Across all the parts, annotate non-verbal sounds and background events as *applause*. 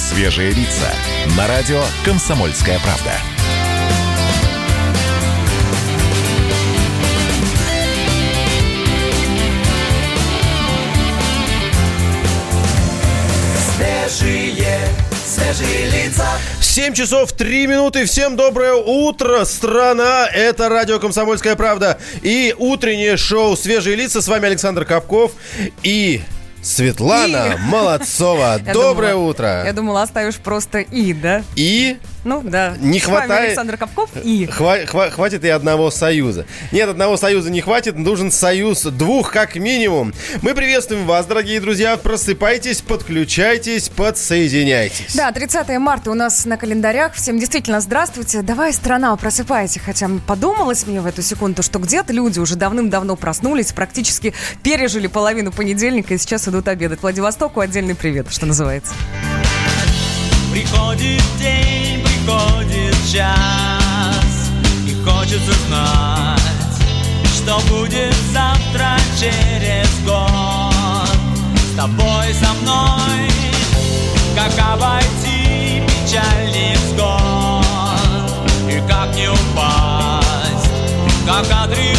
«Свежие лица» на радио «Комсомольская правда». Свежие, свежие лица. 7 часов 3 минуты. Всем доброе утро, страна. Это радио «Комсомольская правда» и утреннее шоу «Свежие лица». С вами Александр Капков и Светлана И- Молодцова. *laughs* Я Доброе думала- утро. Я думала, оставишь просто «и», да? И Ну, да. Не С вами хватает- Александр Капков «и». хва- хва- хватит и одного союза. Нет, одного союза не хватит, нужен союз двух как минимум. Мы приветствуем вас, дорогие друзья. Просыпайтесь, подключайтесь, подсоединяйтесь. Да, 30 марта у нас на календарях. Всем действительно здравствуйте. Давай, страна, просыпайся. Хотя подумалось мне в эту секунду, что где-то люди уже давным-давно проснулись, практически пережили половину понедельника и сейчас идут обедать. Владивостоку отдельный привет, что называется. Приходит день, приходит час И хочется знать, что будет завтра через год. С тобой, со мной, как обойти печальный взгод? И как не упасть, как отряхнуть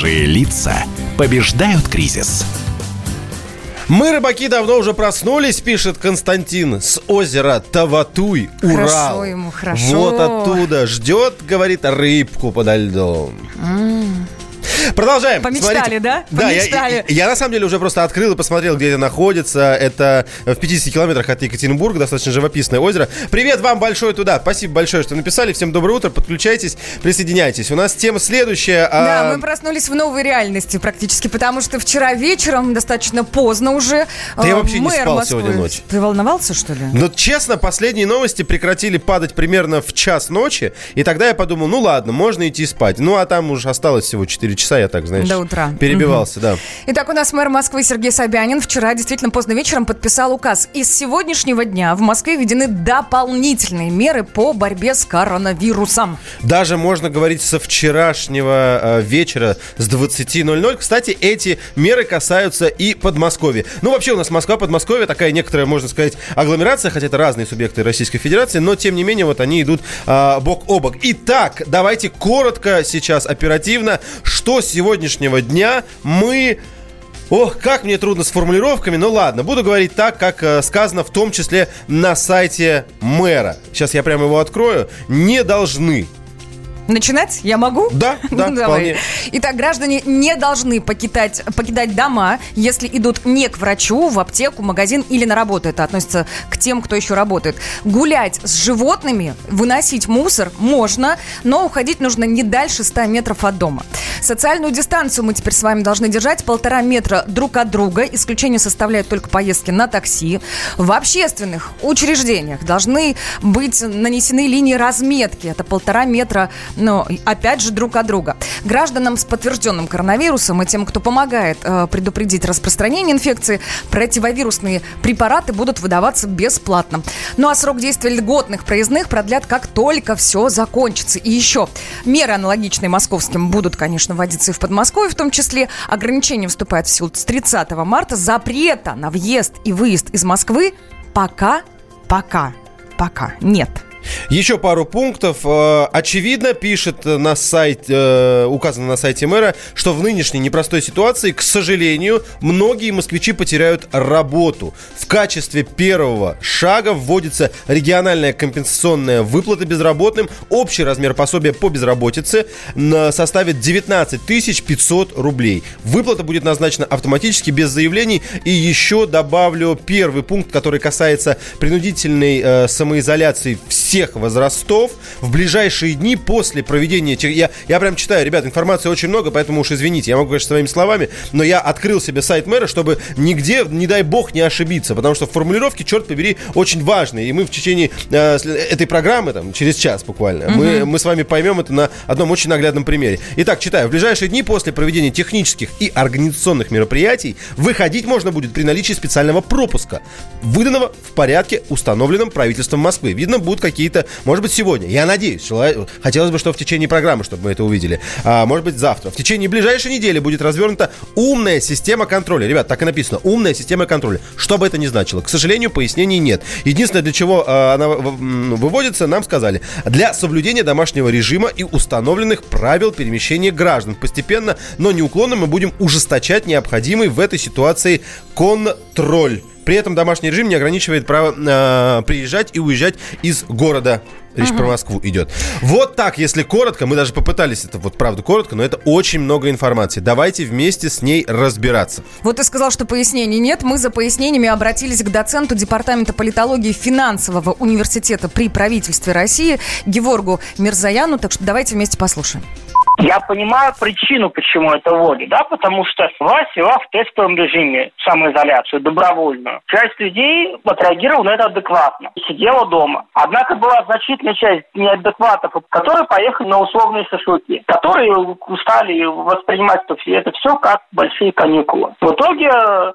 Свежие лица побеждают кризис. Мы, рыбаки, давно уже проснулись, пишет Константин, с озера Таватуй, Урал. Хорошо ему, хорошо. Вот оттуда ждет, говорит, рыбку подо льдом. Продолжаем. Помечтали, Смотрите. да? Да, я, Помечтали. я, на самом деле уже просто открыл и посмотрел, где это находится. Это в 50 километрах от Екатеринбурга, достаточно живописное озеро. Привет вам большое туда. Спасибо большое, что написали. Всем доброе утро. Подключайтесь, присоединяйтесь. У нас тема следующая. Да, а, мы проснулись в новой реальности практически, потому что вчера вечером, достаточно поздно уже, Да я э, вообще не спал Москвы- сегодня ночью. Ты волновался, что ли? Но честно, последние новости прекратили падать примерно в час ночи. И тогда я подумал, ну ладно, можно идти спать. Ну а там уже осталось всего 4 часа. Часа я так, знаешь, До утра. перебивался, да. Итак, у нас мэр Москвы Сергей Собянин вчера действительно поздно вечером подписал указ. И с сегодняшнего дня в Москве введены дополнительные меры по борьбе с коронавирусом. Даже можно говорить со вчерашнего э, вечера с 20.00. Кстати, эти меры касаются и Подмосковья. Ну, вообще у нас Москва, Подмосковье, такая некоторая, можно сказать, агломерация, хотя это разные субъекты Российской Федерации, но тем не менее вот они идут а, бок о бок. Итак, давайте коротко сейчас, оперативно, что сегодняшнего дня мы Ох, как мне трудно с формулировками, но ладно, буду говорить так, как э, сказано в том числе на сайте мэра. Сейчас я прямо его открою. Не должны Начинать я могу? Да, *laughs* да, Ну, вполне. Итак, граждане не должны покидать, покидать дома, если идут не к врачу, в аптеку, магазин или на работу. Это относится к тем, кто еще работает. Гулять с животными, выносить мусор можно, но уходить нужно не дальше 100 метров от дома. Социальную дистанцию мы теперь с вами должны держать полтора метра друг от друга. Исключение составляют только поездки на такси. В общественных учреждениях должны быть нанесены линии разметки. Это полтора метра, но опять же друг от друга. Гражданам с подтвержденным коронавирусом и тем, кто помогает э, предупредить распространение инфекции, противовирусные препараты будут выдаваться бесплатно. Ну а срок действия льготных проездных продлят, как только все закончится. И еще меры аналогичные московским будут, конечно, вводиться и в Подмосковье в том числе. Ограничения вступают в силу с 30 марта. Запрета на въезд и выезд из Москвы пока, пока, пока нет. Еще пару пунктов. Э, Очевидно, пишет на сайте, э, указано на сайте мэра, что в нынешней непростой ситуации, к сожалению, многие москвичи потеряют работу. В качестве первого шага вводится региональная компенсационная выплата безработным. Общий размер пособия по безработице составит 19 500 рублей. Выплата будет назначена автоматически, без заявлений. И еще добавлю первый пункт, который касается принудительной э, самоизоляции всех возрастов в ближайшие дни после проведения. Я, я прям читаю, ребят, информации очень много, поэтому уж извините, я могу, конечно, своими словами, но я открыл себе сайт мэра, чтобы нигде, не дай бог, не ошибиться, потому что формулировки, черт побери, очень важные. И мы в течение э, этой программы, там, через час буквально, мы, мы с вами поймем это на одном очень наглядном примере. Итак, читаю. В ближайшие дни после проведения технических и организационных мероприятий выходить можно будет при наличии специального пропуска, выданного в порядке, установленном правительством Москвы. Видно, будут какие-то, может быть, сегодня. Я надеюсь. желаю- Хотелось бы, что в течение программы, чтобы мы это увидели. А, может быть, завтра. В течение ближайшей недели будет развернута умная система контроля. Ребят, так и написано. Умная система контроля. Что бы это ни значило. К сожалению, пояснений нет. Единственное, для чего а, она выводится, нам сказали. Для соблюдения домашнего режима и установленных правил перемещения граждан. Постепенно, но неуклонно мы будем ужесточать необходимый в этой ситуации контроль. При этом домашний режим не ограничивает право э, приезжать и уезжать из города. Речь про Москву идет. Вот так, если коротко, мы даже попытались это вот правда коротко, но это очень много информации. Давайте вместе с ней разбираться. Вот ты сказал, что пояснений нет. Мы за пояснениями обратились к доценту Департамента политологии финансового университета при правительстве России Геворгу Мирзаяну. Так что давайте вместе послушаем. Я понимаю причину, почему это вводят, да, потому что власть вела в тестовом режиме самоизоляцию, добровольную. Часть людей отреагировала на это адекватно сидела дома. Однако была значительная часть неадекватов, которые поехали на условные шашлыки, которые устали воспринимать это все- как большие каникулы. В итоге,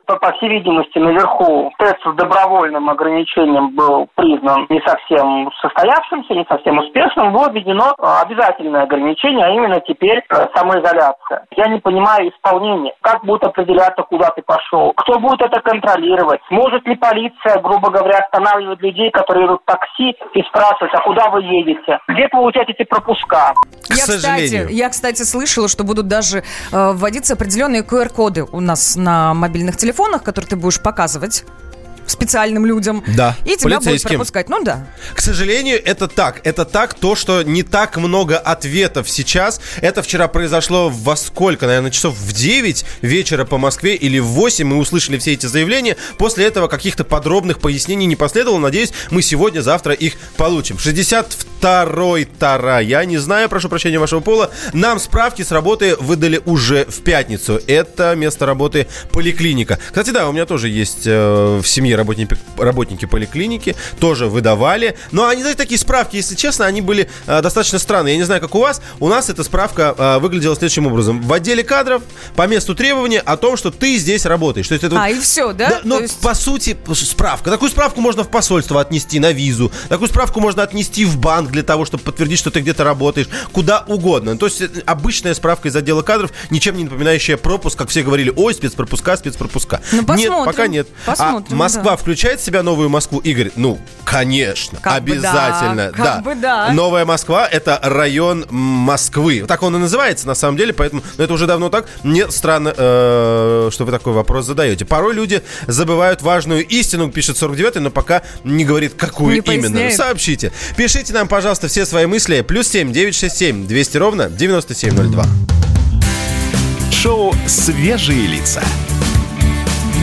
по, по всей видимости, наверху тест с добровольным ограничением был признан не совсем состоявшимся, не совсем успешным, было введено э, обязательное ограничение, а именно теперь э, самоизоляция. Я не понимаю исполнения. Как будет определяться, куда ты пошел? Кто будет это контролировать? Сможет ли полиция, грубо говоря, останавливать людей, которые идут в такси и спрашивать, а куда вы едете? Где получать эти пропуска? К я, сожалению. Кстати, я, кстати, слышала, что будут даже э, вводиться определенные QR-коды у нас на мобильных телефонах, которые ты будешь показывать специальным людям. Да, И тебя будут пропускать. Ну да. К сожалению, это так. Это так, то, что не так много ответов сейчас. Это вчера произошло во сколько? Наверное, часов в 9 вечера по Москве или в 8 мы услышали все эти заявления. После этого каких-то подробных пояснений не последовало. Надеюсь, мы сегодня-завтра их получим. 62 второй Тара. Я не знаю, прошу прощения вашего пола. Нам справки с работы выдали уже в пятницу. Это место работы поликлиника. Кстати, да, у меня тоже есть э, в семье работники, работники поликлиники. Тоже выдавали. Но они, знаете, такие справки, если честно, они были э, достаточно странные. Я не знаю, как у вас. У нас эта справка э, выглядела следующим образом. В отделе кадров по месту требования о том, что ты здесь работаешь. То есть это А, вот- и все, да? да, но есть- по сути справка. Такую справку можно в посольство отнести на визу. Такую справку можно отнести в банк для того, чтобы подтвердить, что ты где-то работаешь. Куда угодно. То есть э, обычная справка из отдела кадров, ничем не напоминающая пропуск, как все говорили, ой, спецпропуска, спецпропуска. Ну, Нет, посмотрим. пока нет. Посмотрим, а Москва да. включает в себя новую Москву? Игорь, ну, конечно, Как бы обязательно. да, как бы да. Новая Москва это район Москвы. Так он и называется на самом деле, поэтому но это уже давно так. Мне странно, э, что вы такой вопрос задаете. Порой люди забывают важную истину, пишет 49 но пока не говорит, какую Не именно. поясняет. Сообщите. Пишите нам, пожалуйста, все свои мысли. Плюс 7 967 200 ровно 9702. Шоу «Свежие лица».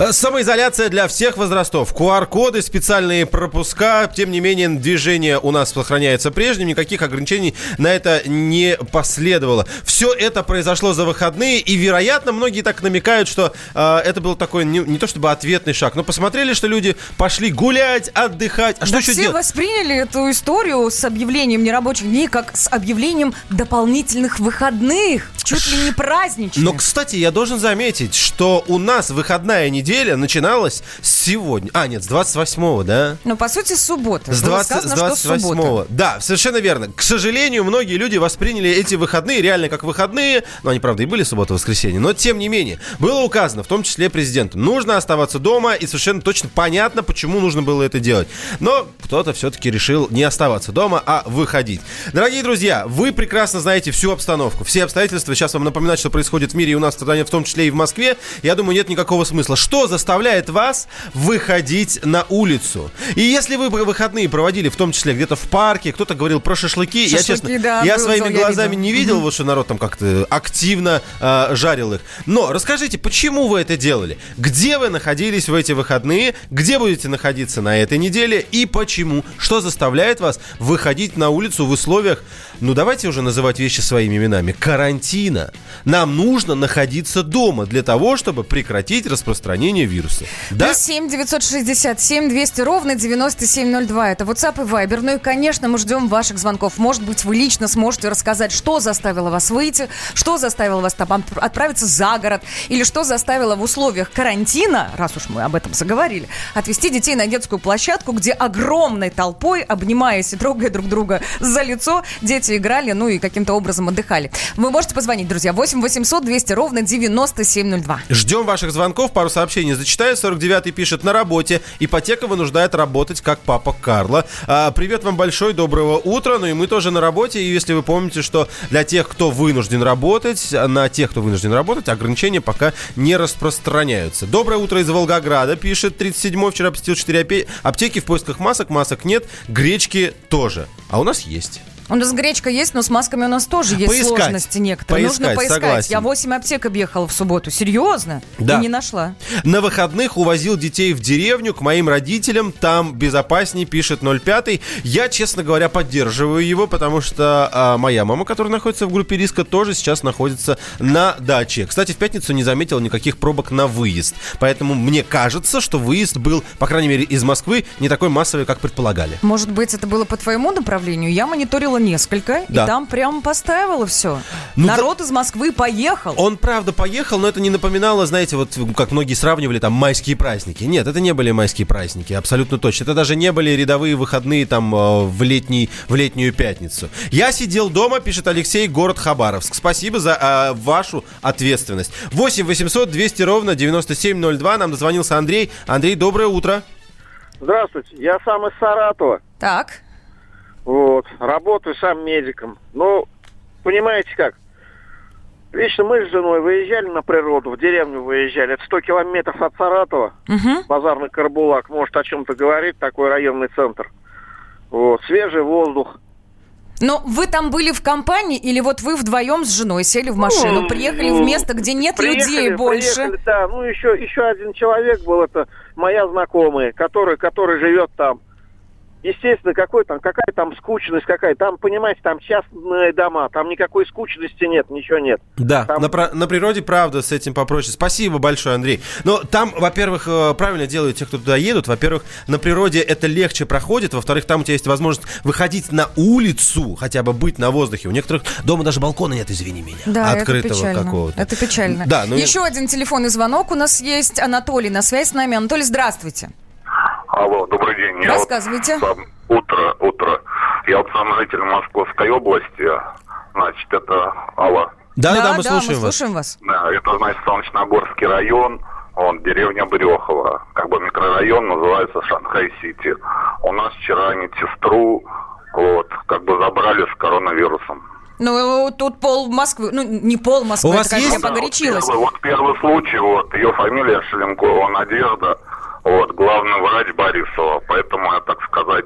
Э, Самоизоляция для всех возрастов. QR-коды, специальные пропуска. Тем не менее, движение у нас сохраняется прежним. Никаких ограничений на это не последовало. Все это произошло за выходные. И, вероятно, многие так намекают, что э, это был такой не, не то чтобы ответный шаг, но посмотрели, что люди пошли гулять, отдыхать. А что Да еще все делать? восприняли эту историю с объявлением нерабочих дней как с объявлением дополнительных выходных. Чуть ли не праздничных. Но, кстати, я должен заметить, что у нас выходная неделя начиналась с сегодня. А, нет, с 28-го, да? Ну, по сути, суббота. С, Было 20, сказано, с что 28 суббота. Да, совершенно верно. К сожалению, многие люди восприняли эти выходные реально как выходные. Ну, они, правда, и были суббота-воскресенье. Но, тем не менее, было указано, в том числе президентом, нужно оставаться дома. И совершенно точно понятно, почему нужно было это делать. Но кто-то все-таки решил не оставаться дома, а выходить. Дорогие друзья, вы прекрасно знаете всю обстановку, все обстоятельства. Сейчас вам напоминать, что происходит в мире и у нас в стране, в том числе и в Москве. Я думаю, нет никакого смысла. Что заставляет вас выходить на улицу? И если вы выходные проводили, в том числе где-то в парке, кто-то говорил про шашлыки, я Шашлыки, честно, да, я своими я глазами видела. не видел, вот что народ там как-то активно э, жарил их. Но расскажите, почему вы это делали? Где вы находились в эти выходные? Где будете находиться на этой неделе? И почему? Что заставляет вас выходить на улицу в условиях, ну давайте уже называть вещи своими именами, карантина? Нам нужно находиться дома для того, чтобы прекратить распространение вируса. Да? Плюс 7 967 200 ровно 9702. Это WhatsApp и Viber. Ну и, конечно, мы ждем ваших звонков. Может быть, вы лично сможете рассказать, что заставило вас выйти, что заставило вас там отп- отправиться за город, или что заставило в условиях карантина, раз уж мы об этом заговорили, отвести детей на детскую площадку, где огромной толпой, обнимаясь и трогая друг друга за лицо, дети играли, ну и каким-то образом отдыхали. Вы можете позвонить, друзья, 8 800 200 ровно 9702. Ждем ваших звонков, пару сообщений зачитаю. 49-й пишет на работе. Ипотека вынуждает работать, как папа Карла. А, привет вам большое, доброго утра. Ну и мы тоже на работе. И если вы помните, что для тех, кто вынужден работать, на тех, кто вынужден работать, ограничения пока не распространяются. Доброе утро из Волгограда, пишет 37-й. Вчера посетил 4 апе- аптеки в поисках масок. Масок нет, гречки тоже. А у нас есть. У нас гречка есть, но с масками у нас тоже есть Поискать. сложности некоторые. Поискать, Нужно поискать. согласен. Я 8 аптек объехала в субботу. Серьезно? Да. И не нашла. На выходных увозил детей в деревню к моим родителям. Там безопасней, пишет 05. Я, честно говоря, поддерживаю его, потому что а, моя мама, которая находится в группе риска, тоже сейчас находится на даче. Кстати, в пятницу не заметил никаких пробок на выезд. Поэтому мне кажется, что выезд был, по крайней мере, из Москвы не такой массовый, как предполагали. Может быть, это было по твоему направлению? Я мониторила несколько, Да. и там прям постаивало все. Ну, Народ из Москвы поехал. Он, правда, поехал, но это не напоминало, знаете, вот как многие сравнивали там майские праздники. Нет, это не были майские праздники, абсолютно точно. Это даже не были рядовые выходные там э, в, летний, в летнюю пятницу. Я сидел дома, пишет Алексей, город Хабаровск. Спасибо за э, вашу ответственность. 8 800 200 ровно 9702. Нам дозвонился Андрей. Андрей, доброе утро. Здравствуйте, я сам из Саратова. Так, Вот, работаю сам медиком. Ну, понимаете как? Лично мы с женой выезжали на природу, в деревню выезжали. Это 100 километров от Саратова. Мгм. Базарный Карбулак, может о чем-то говорит, такой районный центр. Вот, свежий воздух. но вы там были в компании или вот вы вдвоем с женой сели в машину, Ну, приехали в ну, место, где нет людей Приехали, больше? приехали, да, ну еще, еще один человек был, это моя знакомая, который, который живет там. Естественно, какой там, какая там скучность, какая. Там, понимаете, там частные дома, там никакой скучности нет, ничего нет. Да, Там- на, про- на природе, правда, с этим попроще. Спасибо большое, Андрей. Но там, во-первых, э, правильно делают те, кто туда едут. Во-первых, на природе это легче проходит. Во-вторых, там у тебя есть возможность выходить на улицу, хотя бы быть на воздухе. У некоторых дома даже балкона нет, извини меня. Да, открытого это печально. какого-то. Это печально. Да, ну Еще один телефонный звонок у нас есть. Анатолий на связь с нами. Анатолий, здравствуйте. Алло, добрый день. Я Рассказывайте. вот сам- утро, утро. Я вот сам житель Московской области. Значит, это алло. Да, да, мы да, слушаем вас. слушаем вас. Да, это, значит, Солнечногорский район, он деревня Брехова. Как бы микрорайон называется Шанхай-Сити. У нас вчера медсестру вот, как бы забрали с коронавирусом. Ну, тут пол Москвы, ну, не пол Москвы, У вас это, конечно, есть- я погорячилась. Вот первый, вот первый случай, вот, ее фамилия Шеленкова Надежда, вот, главный врач Борисова. Поэтому я, так сказать,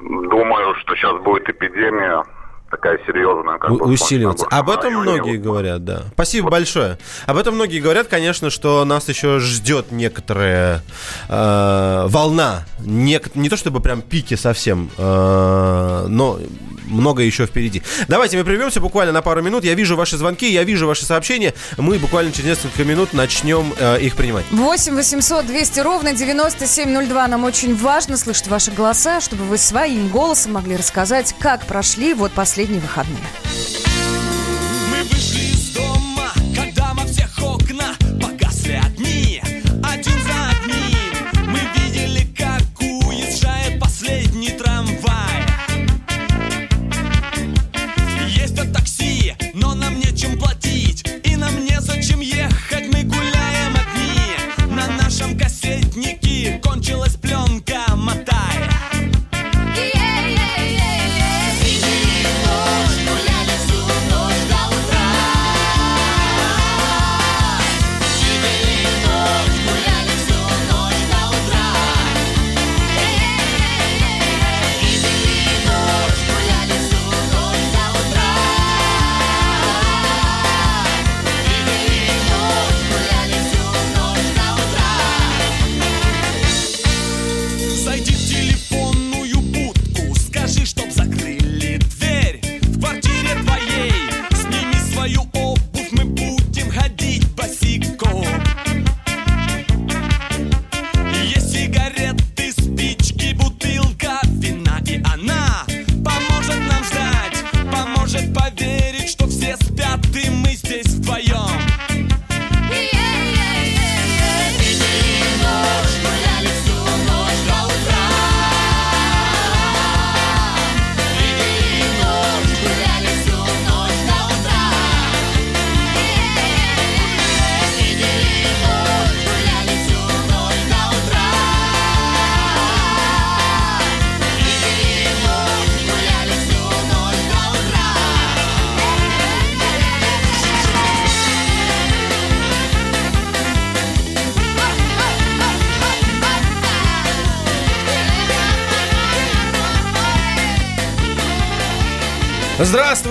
думаю, что сейчас будет эпидемия такая серьезная. Как У- бы, усиливаться. Об этом районе. многие Вот. говорят, да. Спасибо большое. Об этом многие говорят, конечно, что нас еще ждет некоторая э, волна. Нек- не то чтобы прям пики совсем, э, но много еще впереди. Давайте мы прервемся буквально на пару минут. Я вижу ваши звонки, я вижу ваши сообщения. Мы буквально через несколько минут начнем э, их принимать. 8 800 200 ровно 9702. Нам очень важно слышать ваши голоса, чтобы вы своим голосом могли рассказать, как прошли вот последние выходные.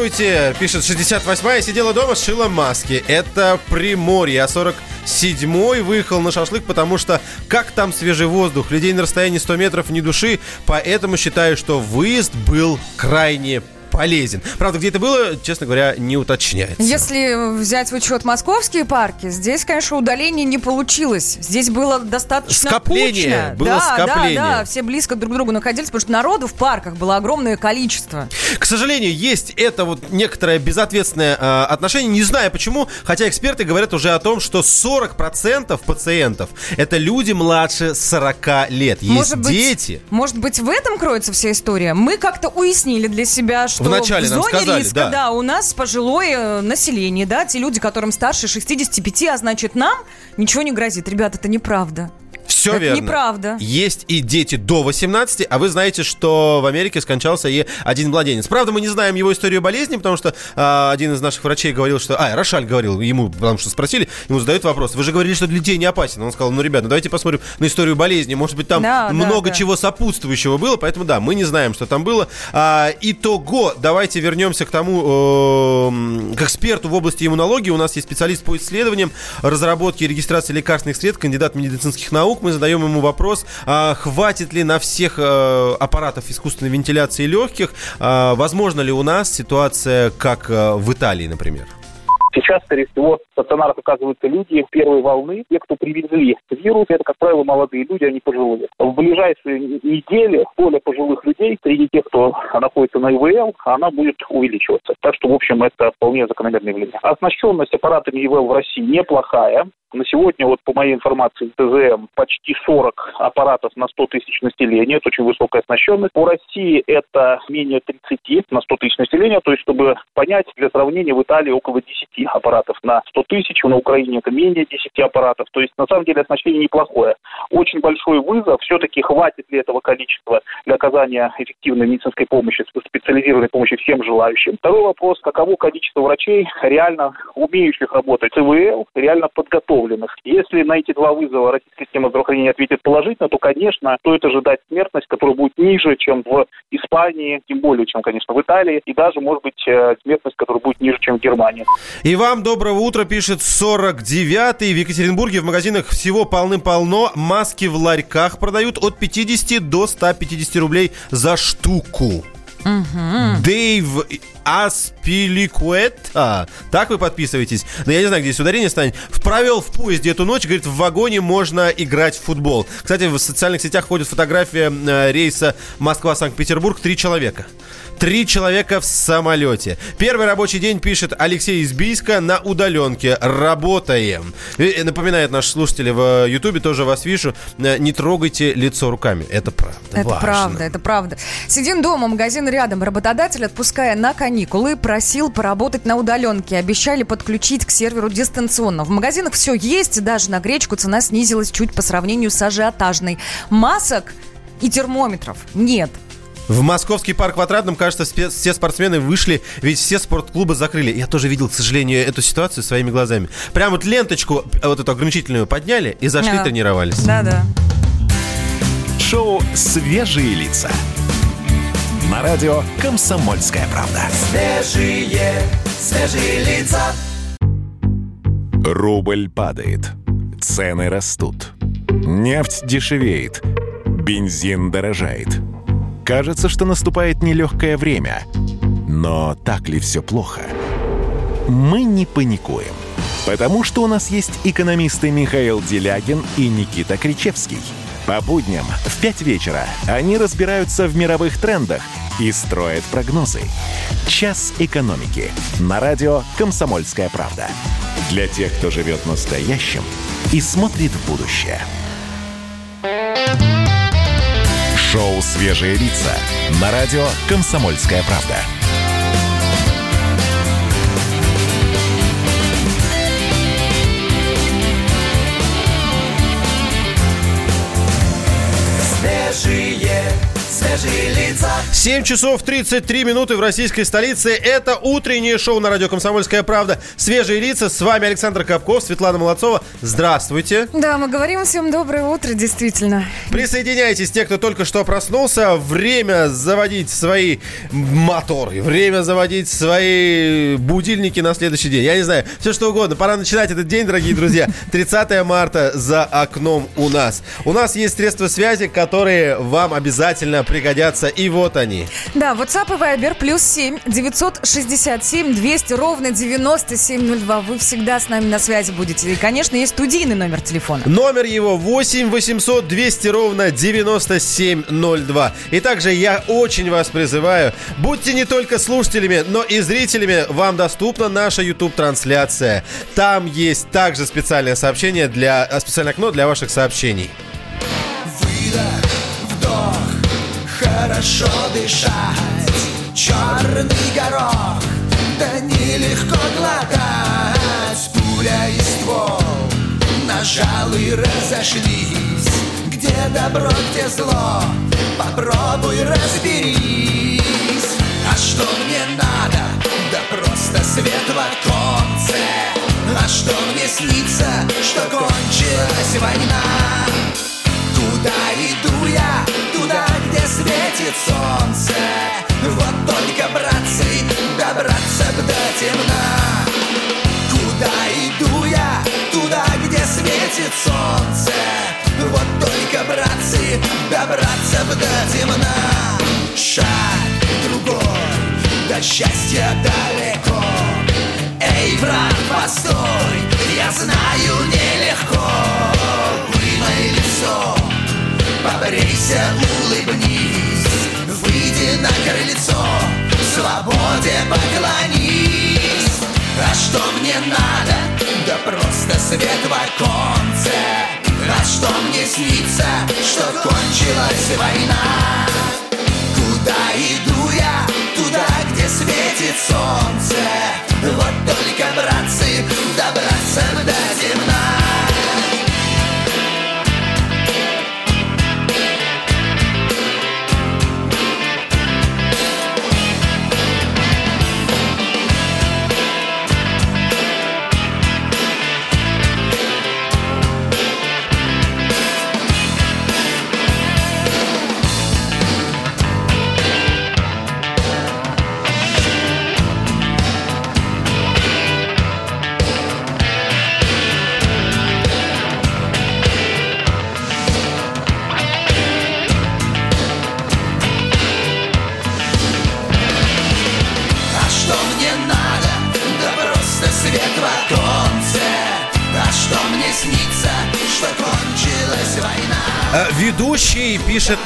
Здравствуйте, пишет 68-я, сидела дома, сшила маски. Это Приморье, а 47-й выехал на шашлык, потому что как там свежий воздух, людей на расстоянии 100 метров ни души, поэтому считаю, что выезд был крайне полезен. Правда, где это было, честно говоря, не уточняется. Если взять в учет московские парки, здесь, конечно, удаление не получилось. Здесь было достаточно Скопление, кучно. было да, скопление. Да, да, все близко друг к другу находились, потому что народу в парках было огромное количество. К сожалению, есть это вот некоторое безответственное э, отношение. Не знаю почему, хотя эксперты говорят уже о том, что 40% пациентов это люди младше 40 лет. Есть Может быть, дети. Может быть, в этом кроется вся история? Мы как-то уяснили для себя, что Вначале в нам зоне сказали, риска, да. у нас пожилое э, население, да, те люди, которым старше 65, а значит, нам ничего не грозит. Ребята, это неправда. Все Это верно. неправда. Есть и дети до 18, а вы знаете, что в Америке скончался и один младенец. Правда, мы не знаем его историю болезни, потому что а, один из наших врачей говорил, что... А, Рошаль говорил ему, потому что спросили, ему задают вопрос. Вы же говорили, что для детей не опасен. Он сказал, ну, ребят, ну давайте посмотрим на историю болезни. Может быть, там Да, да, много да. чего сопутствующего было, поэтому да, мы не знаем, что там было. А, итого, давайте вернемся к тому, э, к эксперту в области иммунологии. У нас есть специалист по исследованиям, разработке и регистрации лекарственных средств, кандидат медицинских наук. Мы задаем ему вопрос, а, хватит ли на всех э, аппаратов искусственной вентиляции легких, а, возможно ли у нас ситуация, как э, в Италии, например? Сейчас, скорее всего, в стационарах оказываются люди первой волны. Те, кто привезли вирус, это, как правило, молодые люди, они пожилые. В ближайшие недели доля пожилых людей среди тех, кто находится на ИВЛ, она будет увеличиваться. Так что, в общем, это вполне закономерное явление. Оснащенность аппаратами ИВЛ в России неплохая. На сегодня, вот по моей информации, ТЗМ почти 40 аппаратов на 100 тысяч населения. Это очень высокая оснащенность. По России это менее 30 на 100 тысяч населения. То есть, чтобы понять, для сравнения, в Италии около 10 аппаратов на 100 тысяч. На Украине это менее 10 аппаратов. То есть, на самом деле, оснащение неплохое. Очень большой вызов. Все-таки хватит ли этого количества для оказания эффективной медицинской помощи, специализированной помощи всем желающим. Второй вопрос. Каково количество врачей, реально умеющих работать с ИВЛ, реально подготовленных? Если на эти два вызова российская система здравоохранения ответит положительно, то, конечно, стоит ожидать смертность, которая будет ниже, чем в Испании, тем более, чем, конечно, в Италии, и даже, может быть, э, смертность, которая будет ниже, чем в Германии. И вам доброго утра, пишет 49-й. В Екатеринбурге в магазинах всего полным-полно. Маски в ларьках продают от 50 до 150 рублей за штуку. Дэйв Аспиликуэта. Так вы подписываетесь? Но я не знаю, где здесь ударение станет. Провел в поезде эту ночь, говорит, в вагоне можно играть в футбол. Кстати, в социальных сетях ходит фотография э, рейса Москва-Санкт-Петербург. Три человека. Три человека в самолете. Первый рабочий день пишет Алексей из Бийска на удаленке. Работаем. И напоминает наш слушатели в Ютубе, тоже вас вижу. э, Не трогайте лицо руками. Это правда. Это важно. правда, это правда. Сидим дома, магазин рядом. Работодатель, отпуская на каникулы, просил поработать на удаленке. Обещали подключить к серверу дистанционно. В магазинах все есть, даже на гречку цена снизилась чуть по сравнению с ажиотажной. Масок и термометров нет. В московский парк в Отрадном, кажется, все спортсмены вышли, ведь все спортклубы закрыли. Я тоже видел, к сожалению, эту ситуацию своими глазами. Прям вот ленточку, э, вот эту ограничительную подняли и зашли Да. тренировались. Да-да. Шоу «Свежие лица». На радио «Комсомольская правда». Свежие, свежие лица. Рубль падает. Цены растут. Нефть дешевеет. Бензин дорожает. Кажется, что наступает нелегкое время. Но так ли все плохо? Мы не паникуем. Потому что у нас есть экономисты Михаил Делягин и Никита Кричевский. По будням в 5 вечера они разбираются в мировых трендах и строят прогнозы. «Час экономики» на радио «Комсомольская правда». Для тех, кто живет настоящим и смотрит в будущее. Шоу «Свежие лица» на радио «Комсомольская правда». Свежие, свежие лица. 7 часов 33 минуты в российской столице. Это утреннее шоу на радио «Комсомольская правда». Свежие лица. С вами Александр Капков, Светлана Молодцова. Здравствуйте. Да, мы говорим всем доброе утро, действительно. Присоединяйтесь, те, кто только что проснулся. Время заводить свои моторы, время заводить свои будильники на следующий день. Я не знаю, все что угодно. Пора начинать этот день, дорогие друзья. *laughs* 30 марта за окном у нас. У нас есть средства связи, которые вам обязательно пригодятся. И вот они. Да, WhatsApp и Viber плюс 7 967 200 ровно 9702. Вы всегда с нами на связи будете. И, конечно, есть студийный номер телефона. Номер его 8 800 200 ровно 9702. И также я очень вас призываю, будьте не только слушателями, но и зрителями. Вам доступна наша YouTube-трансляция. Там есть также специальное сообщение для, а, специальное окно для ваших сообщений. Выдох, хорошо дышать Черный горох, да нелегко глотать Пуля и ствол, нажал и разошлись Где добро, где зло, попробуй разберись А что мне надо? Да просто свет в оконце А что мне снится, что кончилась война? Куда иду я? Светит солнце. Вот только, братцы, добраться б до темна. Куда иду я? Туда, где светит солнце. Вот только, братцы, добраться б до темна. Шаг другой, до счастья далеко. Эй, брат, постой, я знаю нелегко. Вымой лицо, побрейся, улыбнись Выйди на крыльцо, свободе поклонись А что мне надо? Да просто свет в оконце А что мне снится, что кончилась война? Куда иду я? Туда, где светит солнце Вот только, братцы, добраться до темна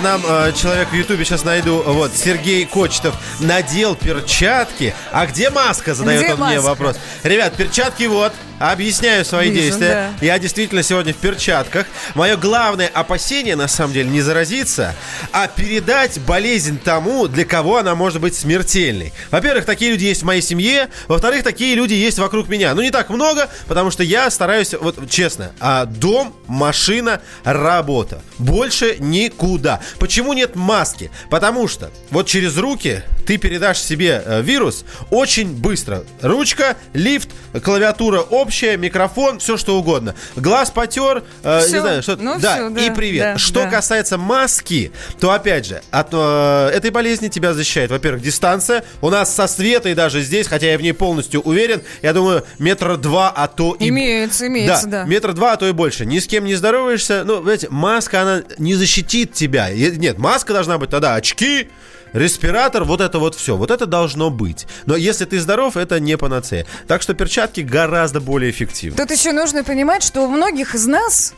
нам э, человек в Ютубе, сейчас найду, вот, Сергей Кочетов, надел перчатки. А где маска, задает Где он мне маска? вопрос. Ребят, перчатки вот, объясняю свои Вижу, действия. Я действительно сегодня в перчатках. Мое главное опасение, на самом деле, не заразиться, а передать болезнь тому, для кого она может быть смертельной. Во-первых, такие люди есть в моей семье. Во-вторых, такие люди есть вокруг меня. Ну, не так много, потому что я стараюсь, вот честно, а, дом, машина, работа. Больше никуда. Почему нет маски? Потому что вот через руки ты передашь себе э, вирус очень быстро. Ручка, лифт, клавиатура общая, микрофон, все что угодно. Глаз потер, э, не знаю, что Ну, да, всё, да, и привет. да, что да. касается маски, то опять же, от э, этой болезни тебя защищает, во-первых, дистанция. У нас со Светой даже здесь, хотя я в ней полностью уверен, я думаю, метра два, а то и... Имеется, имеется, да. метра два, а то и больше. Ни с кем не здороваешься. Ну, знаете, маска, она не защитит тебя. Нет, маска должна быть тогда очки, респиратор, вот это вот все. Вот это должно быть. Но если ты здоров, это не панацея. Так что перчатки гораздо более эффективны. Тут еще нужно понимать, что у многих из нас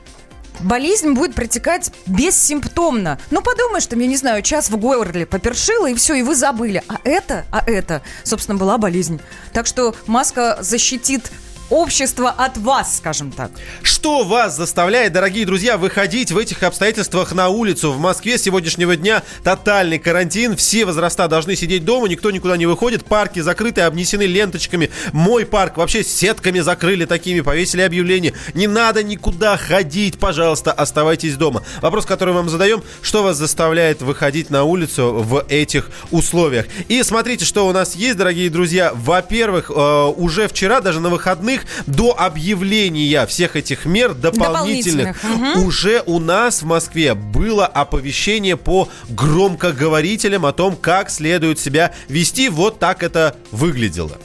болезнь будет протекать бессимптомно. Ну, подумаешь, там, я не знаю, час в горле попершило, и все, и вы забыли. А это, а это, собственно, была болезнь. Так что маска защитит общество от вас, скажем так. Что вас заставляет, дорогие друзья, выходить в этих обстоятельствах на улицу? В Москве с сегодняшнего дня тотальный карантин. Все возраста должны сидеть дома, никто никуда не выходит. Парки закрыты, обнесены ленточками. Мой парк вообще сетками закрыли такими, повесили объявление. Не надо никуда ходить, пожалуйста, оставайтесь дома. Вопрос, который вам задаем, что вас заставляет выходить на улицу в этих условиях? И смотрите, что у нас есть, дорогие друзья. Во-первых, э, уже вчера, даже на выходных, до объявления всех этих мер дополнительных, Дополнительных, мгм. уже у нас в Москве было оповещение по громкоговорителям о том, как следует себя вести. Вот так это выглядело.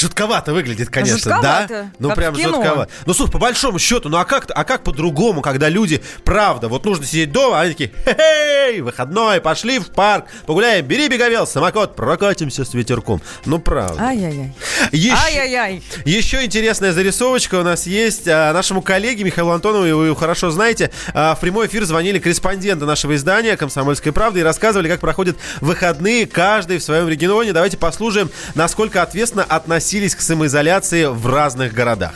Жутковато выглядит, конечно, Жутковато, да? Ну, прям кино. жутковато. Ну, слушай, по большому счету, ну а как, а как по-другому, когда люди, правда, вот нужно сидеть дома, а они такие, хе-хей, выходной, пошли в парк, погуляем, бери беговел, самокат, прокатимся с ветерком. Ну, правда. Ай-яй-яй. Еще, Ай-яй-яй. еще интересная зарисовочка у нас есть. А, Нашему коллеге Михаилу Антонову, вы его хорошо знаете, а, в прямой эфир звонили корреспонденты нашего издания «Комсомольская правда» и рассказывали, как проходят выходные каждый в своем регионе. Давайте послушаем, насколько ответственно относились к самоизоляции в разных городах.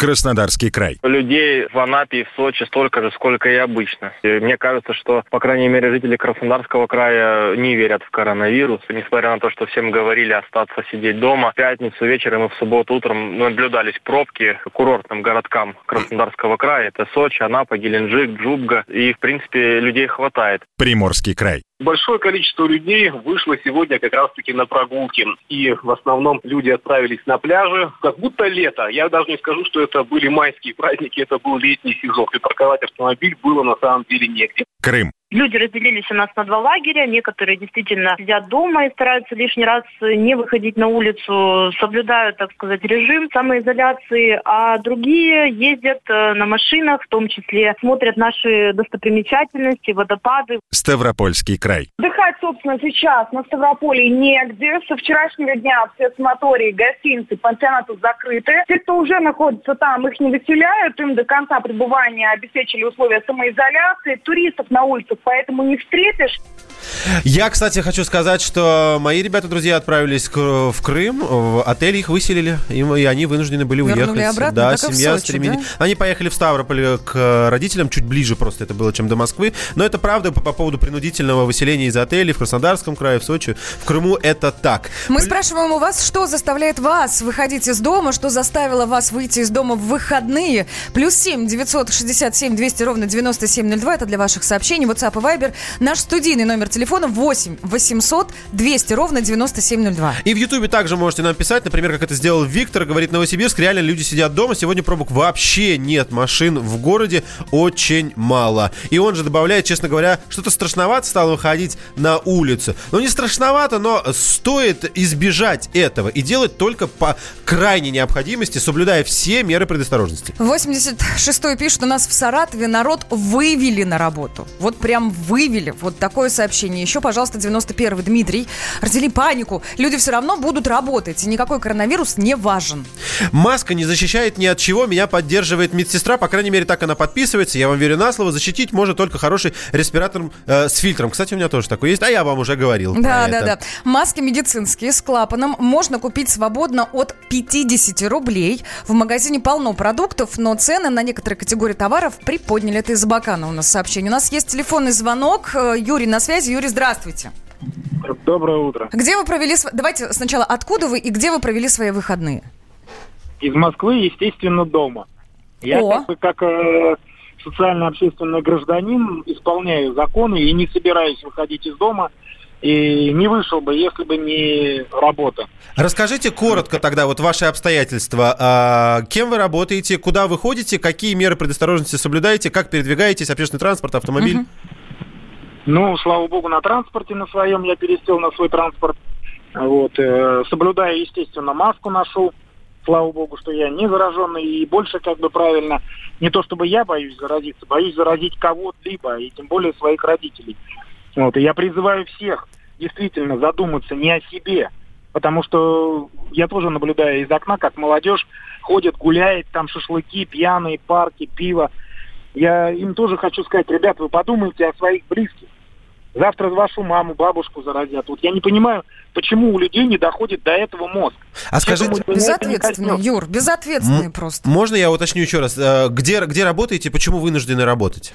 Краснодарский край. Людей в Анапе и в Сочи столько же, сколько и обычно. И мне кажется, что, по крайней мере, жители Краснодарского края не верят в коронавирус. Несмотря на то, что всем говорили остаться сидеть дома, в пятницу вечером и в субботу утром наблюдались пробки к курортным городкам Краснодарского края. Это Сочи, Анапа, Геленджик, Джубга. И, в принципе, людей хватает. Приморский край. Большое количество людей вышло сегодня как раз-таки на прогулки. И в основном люди отправились на пляжи. Как будто лето. Я даже не скажу, что это были майские праздники, это был летний сезон. И парковать автомобиль было на самом деле негде. Крым. Люди разделились у нас на два лагеря. Некоторые действительно сидят дома и стараются лишний раз не выходить на улицу, соблюдают, так сказать, режим самоизоляции, а другие ездят э, на машинах, в том числе смотрят наши достопримечательности, водопады. Ставропольский край. Отдыхать, собственно, сейчас на Ставрополе негде. Со вчерашнего дня все санатории, гостиницы, пансионаты закрыты. Те, кто уже находится там, их не выселяют. Им до конца пребывания обеспечили условия самоизоляции. Туристов на улицах поэтому не встретишь. Я, кстати, хочу сказать, что мои ребята, друзья, отправились в Крым, в отель их выселили, и они вынуждены были Вернули уехать. обратно, да, семья Сочи, стремили- да? Они поехали в Ставрополь к родителям, чуть ближе просто это было, чем до Москвы. Но это правда по, по поводу принудительного выселения из отелей в Краснодарском крае, в Сочи, в Крыму это так. Мы спрашиваем у вас, что заставляет вас выходить из дома, что заставило вас выйти из дома в выходные. Плюс 7 967 200 ровно 9702. Это для ваших сообщений. WhatsApp и Viber. Наш студийный номер телефона 8 800 200 ровно 9702. И в Ютубе также можете нам писать, например, как это сделал Виктор, говорит, Новосибирск, реально люди сидят дома, сегодня пробок вообще нет, машин в городе очень мало. И он же добавляет, честно говоря, что-то страшновато стало выходить на улицу. Ну, не страшновато, но стоит избежать этого и делать только по крайней необходимости, соблюдая все меры предосторожности. 86-й пишет, у нас в Саратове народ вывели на работу. Вот прям вывели. Вот такое сообщение. Еще, пожалуйста, 91-й Дмитрий. Родили панику. Люди все равно будут работать. И никакой коронавирус не важен. Маска не защищает ни от чего, меня поддерживает медсестра, по крайней мере, так она подписывается, я вам верю на слово, защитить может только хороший респиратор э, с фильтром. Кстати, у меня тоже такой есть, а я вам уже говорил. Да, да, это. да. Маски медицинские с клапаном можно купить свободно от 50 рублей. В магазине полно продуктов, но цены на некоторые категории товаров приподняли. Это из Бакана у нас сообщение. У нас есть телефонный звонок. Э, Юрий на связи. Юрий, здравствуйте. Доброе утро. Где вы провели... Давайте сначала, откуда вы и где вы провели свои выходные? Из Москвы, естественно, дома. Я О. как бы как э, социально-общественный гражданин исполняю законы и не собираюсь выходить из дома. И не вышел бы, если бы не работа. Расскажите коротко тогда вот ваши обстоятельства. А, кем вы работаете, куда вы ходите, какие меры предосторожности соблюдаете, как передвигаетесь, общественный транспорт, автомобиль? Ну, слава богу, на транспорте на своем я пересел на свой транспорт. Вот, э, соблюдая, естественно, маску ношу. Слава богу, что я не зараженный. И больше, как бы правильно, не то чтобы я боюсь заразиться, боюсь заразить кого-либо, и тем более своих родителей. Вот, и я призываю всех действительно задуматься не о себе, потому что я тоже наблюдаю из окна, как молодежь ходит, гуляет, там шашлыки, пьяные, парки, пиво. Я им тоже хочу сказать, ребят, вы подумайте о своих близких. Завтра вашу маму, бабушку заразят. Вот я не понимаю, почему у людей не доходит до этого мозг. А скажите- коснется. Юр, безответственные М- просто. Можно я уточню еще раз? Э, Где, где работаете, почему вынуждены работать?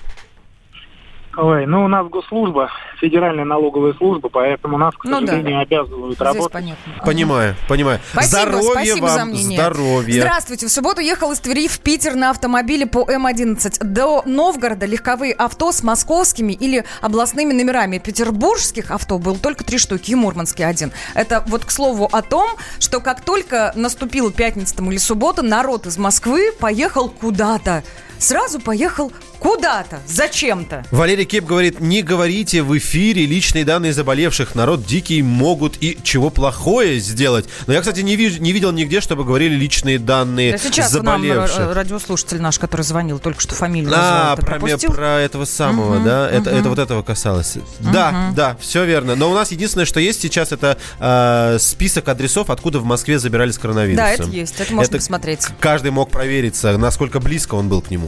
Ой, ну у нас госслужба, федеральная налоговая служба, поэтому нас, к Ну да. сожалению, обязывают Здесь работать. понятно. Понимаю, понимаю. Спасибо, здоровья спасибо вам, за мнение. здоровья. Здравствуйте. В субботу ехал из Твери в Питер на автомобиле по М11. До Новгорода легковые авто с московскими или областными номерами. Петербургских авто было только три штуки и мурманский один. Это вот к слову о том, что как только наступила пятница там или суббота, народ из Москвы поехал куда-то. Сразу поехал Куда-то, зачем-то. Валерий Кеп говорит, не говорите в эфире личные данные заболевших. Народ дикий могут и чего плохое сделать. Но я, кстати, не, вижу, не видел нигде, чтобы говорили личные данные Да сейчас нам заболевших. э, радиослушатель наш, который звонил, только что фамилию А, назвал. Про, пропустил? про этого самого, Мгм, да? Это, мгм. это вот этого касалось. Да, Мгм. да, все верно. Но у нас единственное, что есть сейчас, это э, список адресов, откуда в Москве забирали с коронавирусом. Да, это есть, это можно посмотреть. Каждый мог провериться, насколько близко он был к нему.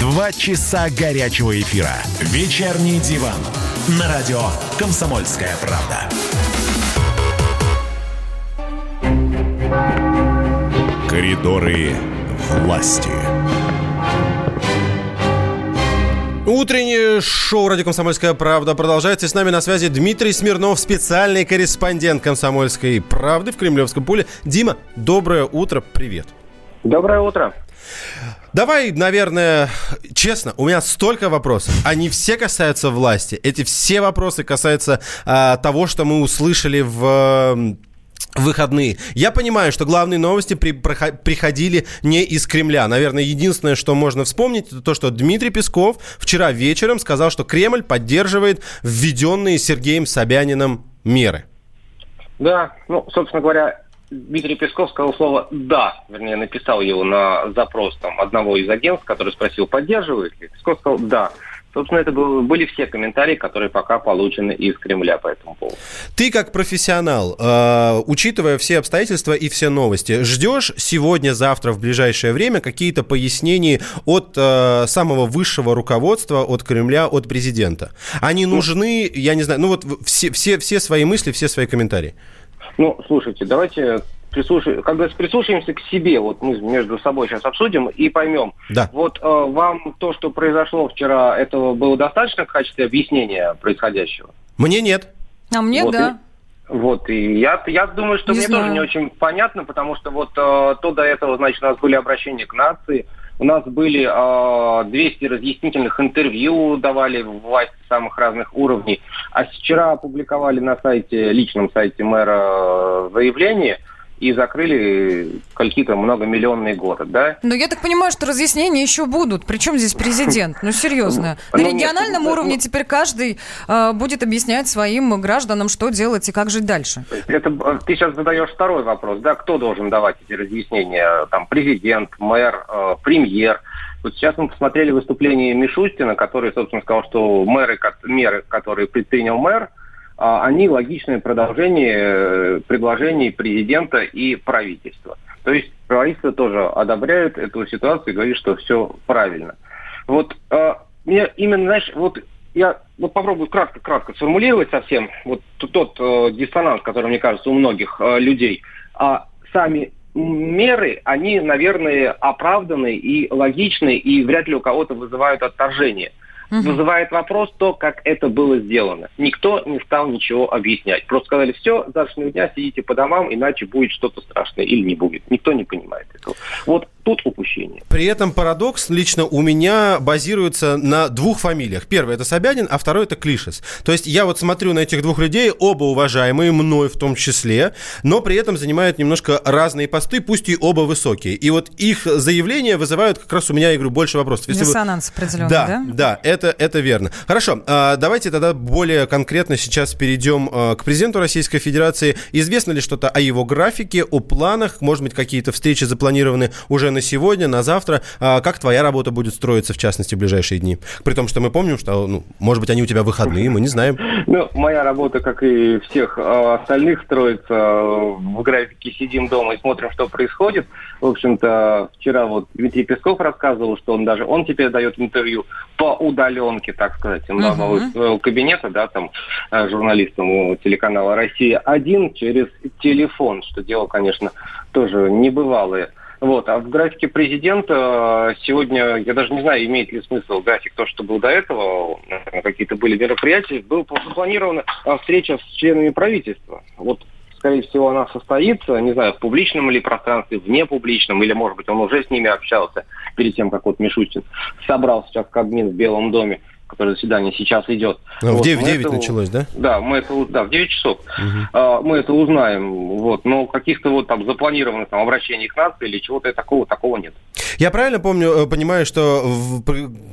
Два часа горячего эфира. Вечерний диван. На радио «Комсомольская правда». Коридоры власти. Утреннее шоу «Радио Комсомольская правда» продолжается. И с нами на связи Дмитрий Смирнов, специальный корреспондент «Комсомольской правды» в Кремлевском поле. Дима, доброе утро, привет. Доброе утро. Давай, наверное, честно, у меня столько вопросов. Они все касаются власти. Эти все вопросы касаются а, того, что мы услышали в выходные. Я понимаю, что главные новости при- приходили не из Кремля. Наверное, единственное, что можно вспомнить, это то, что Дмитрий Песков вчера вечером сказал, что Кремль поддерживает введенные Сергеем Собяниным меры. Да, ну, собственно говоря, Дмитрий Песков сказал слово «да», вернее, написал его на запрос там, одного из агентств, который спросил, поддерживает ли. Песков сказал «да». Собственно, это был- были все комментарии, которые пока получены из Кремля по этому поводу. Ты как профессионал, э, учитывая все обстоятельства и все новости, ждешь сегодня, завтра, в ближайшее время какие-то пояснения от э, самого высшего руководства, от Кремля, от президента? Они нужны, я не знаю, ну вот все, все, все свои мысли, все свои комментарии. Ну, слушайте, давайте прислушай- как говорится, прислушаемся к себе. Вот мы между собой сейчас обсудим и поймем. Да. Вот э, вам то, что произошло вчера, этого было достаточно в качестве объяснения происходящего? Мне нет. А мне Вот, да. Вот, и я, я думаю, что Не мне знаю. тоже не очень понятно, потому что вот э, то до этого, значит, у нас были обращения к нации, у нас были э, 200 разъяснительных интервью, давали власть самых разных уровней, а вчера опубликовали на сайте, личном сайте мэра э, заявление и закрыли какие-то многомиллионные город, да? Но я так понимаю, что разъяснения еще будут. Причем здесь президент? Ну, серьезно. На Ну, региональном ну, уровне ну, теперь каждый э, будет объяснять своим гражданам, что делать и как жить дальше. Это э, ты сейчас задаешь второй вопрос, да, кто должен давать эти разъяснения? Там президент, мэр, э, премьер. Вот сейчас мы посмотрели выступление Мишустина, который, собственно, сказал, что мэры, меры, которые предпринял мэр, а, они логичное продолжение э, предложений президента и правительства. То есть правительство тоже одобряет эту ситуацию и говорит, что все правильно. Вот э, мне именно, знаешь, вот я вот попробую кратко-кратко сформулировать совсем вот тот э, диссонанс, который, мне кажется, у многих э, людей. А сами меры, они, наверное, оправданы и логичны, и вряд ли у кого-то вызывают отторжение. Вызывает вопрос то, как это было сделано. Никто не стал ничего объяснять. Просто сказали, все, с завтрашнего дня сидите по домам, иначе будет что-то страшное или не будет. Никто не понимает этого. Вот тут упущение. При этом парадокс лично у меня базируется на двух фамилиях. Первый это Собянин, а второй это Клишес. То есть я вот смотрю на этих двух людей, оба уважаемые, мной в том числе, но при этом занимают немножко разные посты, пусть и оба высокие. И вот их заявления вызывают как раз у меня, я говорю, больше вопросов. Если вы- Диссонанс определенный, да, да? да, это, это верно. Хорошо, а, давайте тогда более конкретно сейчас перейдем а, к президенту Российской Федерации. Известно ли что-то о его графике, о планах? Может быть, какие-то встречи запланированы уже на сегодня, на завтра? А, Как твоя работа будет строиться, в частности, в ближайшие дни? При том, что мы помним, что, ну, может быть, они у тебя выходные, мы не знаем. Ну, моя работа, как и всех остальных, строится в графике «Сидим дома и смотрим, что происходит». В общем-то, вчера вот Дмитрий Песков рассказывал, что он даже, он теперь дает интервью по удаленке, так сказать, нового своего кабинета, да, там, э, журналистам у телеканала «Россия». Один через телефон, что дело, конечно, тоже небывалое. Вот. А в графике президента э, сегодня, я даже не знаю, имеет ли смысл график то, что был до этого, наверное, какие-то были мероприятия, был запланирована э, встреча с членами правительства. Вот скорее всего, она состоится, не знаю, в публичном или пространстве, в непубличном, или, может быть, он уже с ними общался перед тем, как вот Мишустин собрал сейчас Кабмин в Белом доме, который заседание сейчас идет. В Вот, 9, мы 9 это- началось, да? Да, мы это, да, в 9 часов. А, мы это узнаем, вот, но каких-то вот там запланированных там обращений к нации или чего-то такого, такого нет. Я правильно помню, э, понимаю, что в-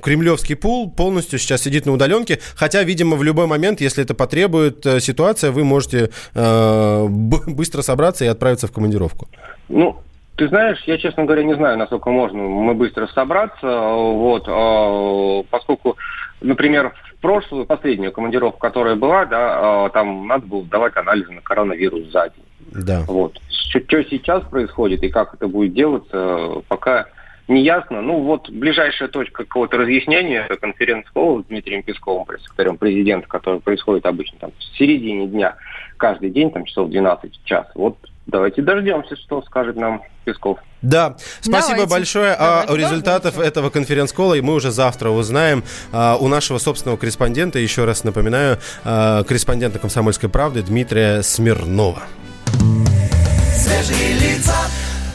кремлевский пул полностью сейчас сидит на удаленке, хотя, видимо, в любой момент, если это потребует э, ситуация, вы можете э, быстро собраться и отправиться в командировку. Ну, ты знаешь, я, честно говоря, не знаю, насколько можно мы быстро собраться, вот, а, поскольку, например, в прошлую, последнюю командировку, которая была, да, а, там надо было давать анализы на коронавирус за день. Да. Вот. Что сейчас происходит и как это будет делаться, пока не ясно. Ну вот ближайшая точка какого-то разъяснения это конференц-колл с Дмитрием Песковым, пресс-секретарем президента, который происходит обычно там в середине дня, каждый день, там часов 12 в час. Вот давайте дождемся, что скажет нам Песков. Да, спасибо Давайте. большое. А о результатах этого конференц-колла мы уже завтра узнаем а, у нашего собственного корреспондента. Еще раз напоминаю, а, корреспондента «Комсомольской правды» Дмитрия Смирнова. Свежие лица.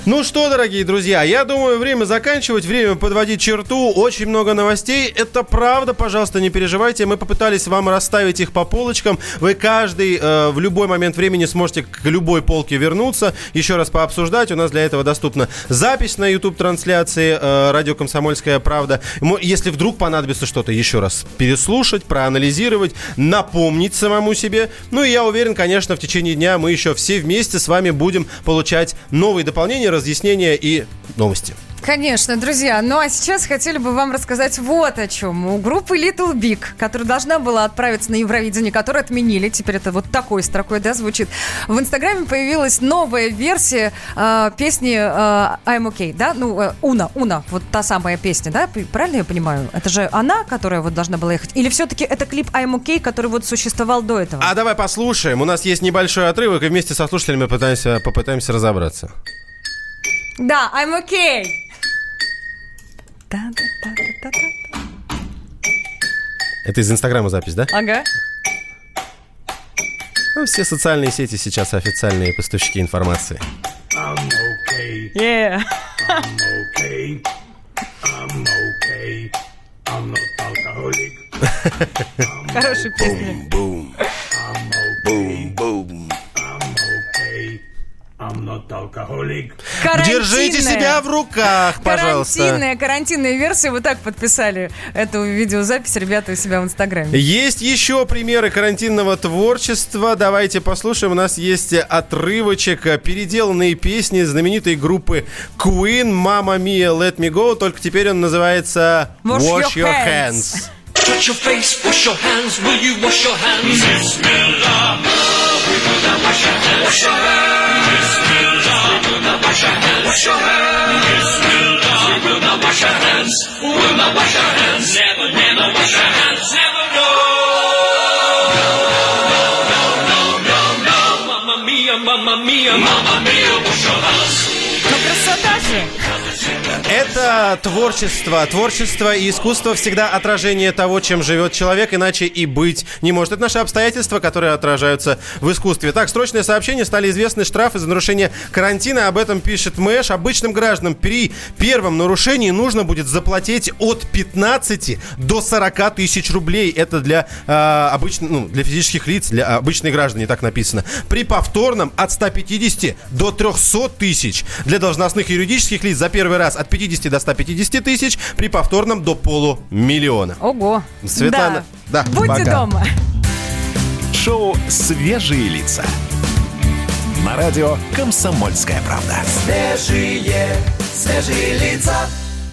Ну что, дорогие друзья, я думаю, время заканчивать, время подводить черту. Очень много новостей. Это правда, пожалуйста, не переживайте. Мы попытались вам расставить их по полочкам. Вы каждый э, в любой момент времени сможете к любой полке вернуться, еще раз пообсуждать. У нас для этого доступна запись на YouTube-трансляции э, «Радио Комсомольская правда». Если вдруг понадобится что-то еще раз переслушать, проанализировать, напомнить самому себе. Ну и я уверен, конечно, в течение дня мы еще все вместе с вами будем получать новые дополнения, разъяснения и новости. Конечно, друзья. Ну а сейчас хотели бы вам рассказать вот о чем. У группы Little Big, которая должна была отправиться на Евровидение, которую отменили, теперь это вот такой строкой, да, звучит. В Инстаграме появилась новая версия э, песни э, I'm OK, да? Ну, э, Уна, Уна, вот та самая песня, да? Правильно я понимаю? Это же она, которая вот должна была ехать? Или все-таки это клип I'm OK, который вот существовал до этого? А давай послушаем. У нас есть небольшой отрывок, и вместе со слушателями попытаемся, попытаемся разобраться. Да, I'm OK. Это из Инстаграма запись, да? Ага. Ну, все социальные сети сейчас официальные поставщики информации. I'm okay. Yeah. I'm okay. I'm okay. I'm not alcoholic. *laughs* Хорошая песня. Boom. I'm I'm not alcoholic. Держите себя в руках, пожалуйста. Карантинная, карантинная версия. Вы так подписали эту видеозапись, ребята, у себя в Инстаграме. Есть еще примеры карантинного творчества. Давайте послушаем. У нас есть отрывочек, переделанные песни знаменитой группы Queen «Mamma Mia, Let Me Go». Только теперь он называется Wash Hands». Touch your face, wash your hands. You your hands? Not wash your hands. Wash your hands. Will hands. Wash your hands. Bismillah. Mamma mia, mamma mia, wash your hands. No proszę, Это творчество. Творчество и искусство всегда отражение того, чем живет человек, иначе и быть не может. Это наши обстоятельства, которые отражаются в искусстве. Так, срочное сообщение. Стали известны штрафы за нарушение карантина. Об этом пишет Мэш. Обычным гражданам при первом нарушении нужно будет заплатить от 15 до 40 тысяч рублей. Это для, э, обычно, ну, для физических лиц, для обычных граждан, не так написано. При повторном от 150 до 300 тысяч. Для должностных и юридических лиц за первый раз от 50 до 150 тысяч. При повторном до полумиллиона. Ого. Светлана, да, Будьте пока. дома. Шоу «Свежие лица». На радио «Комсомольская правда». Свежие, свежие лица.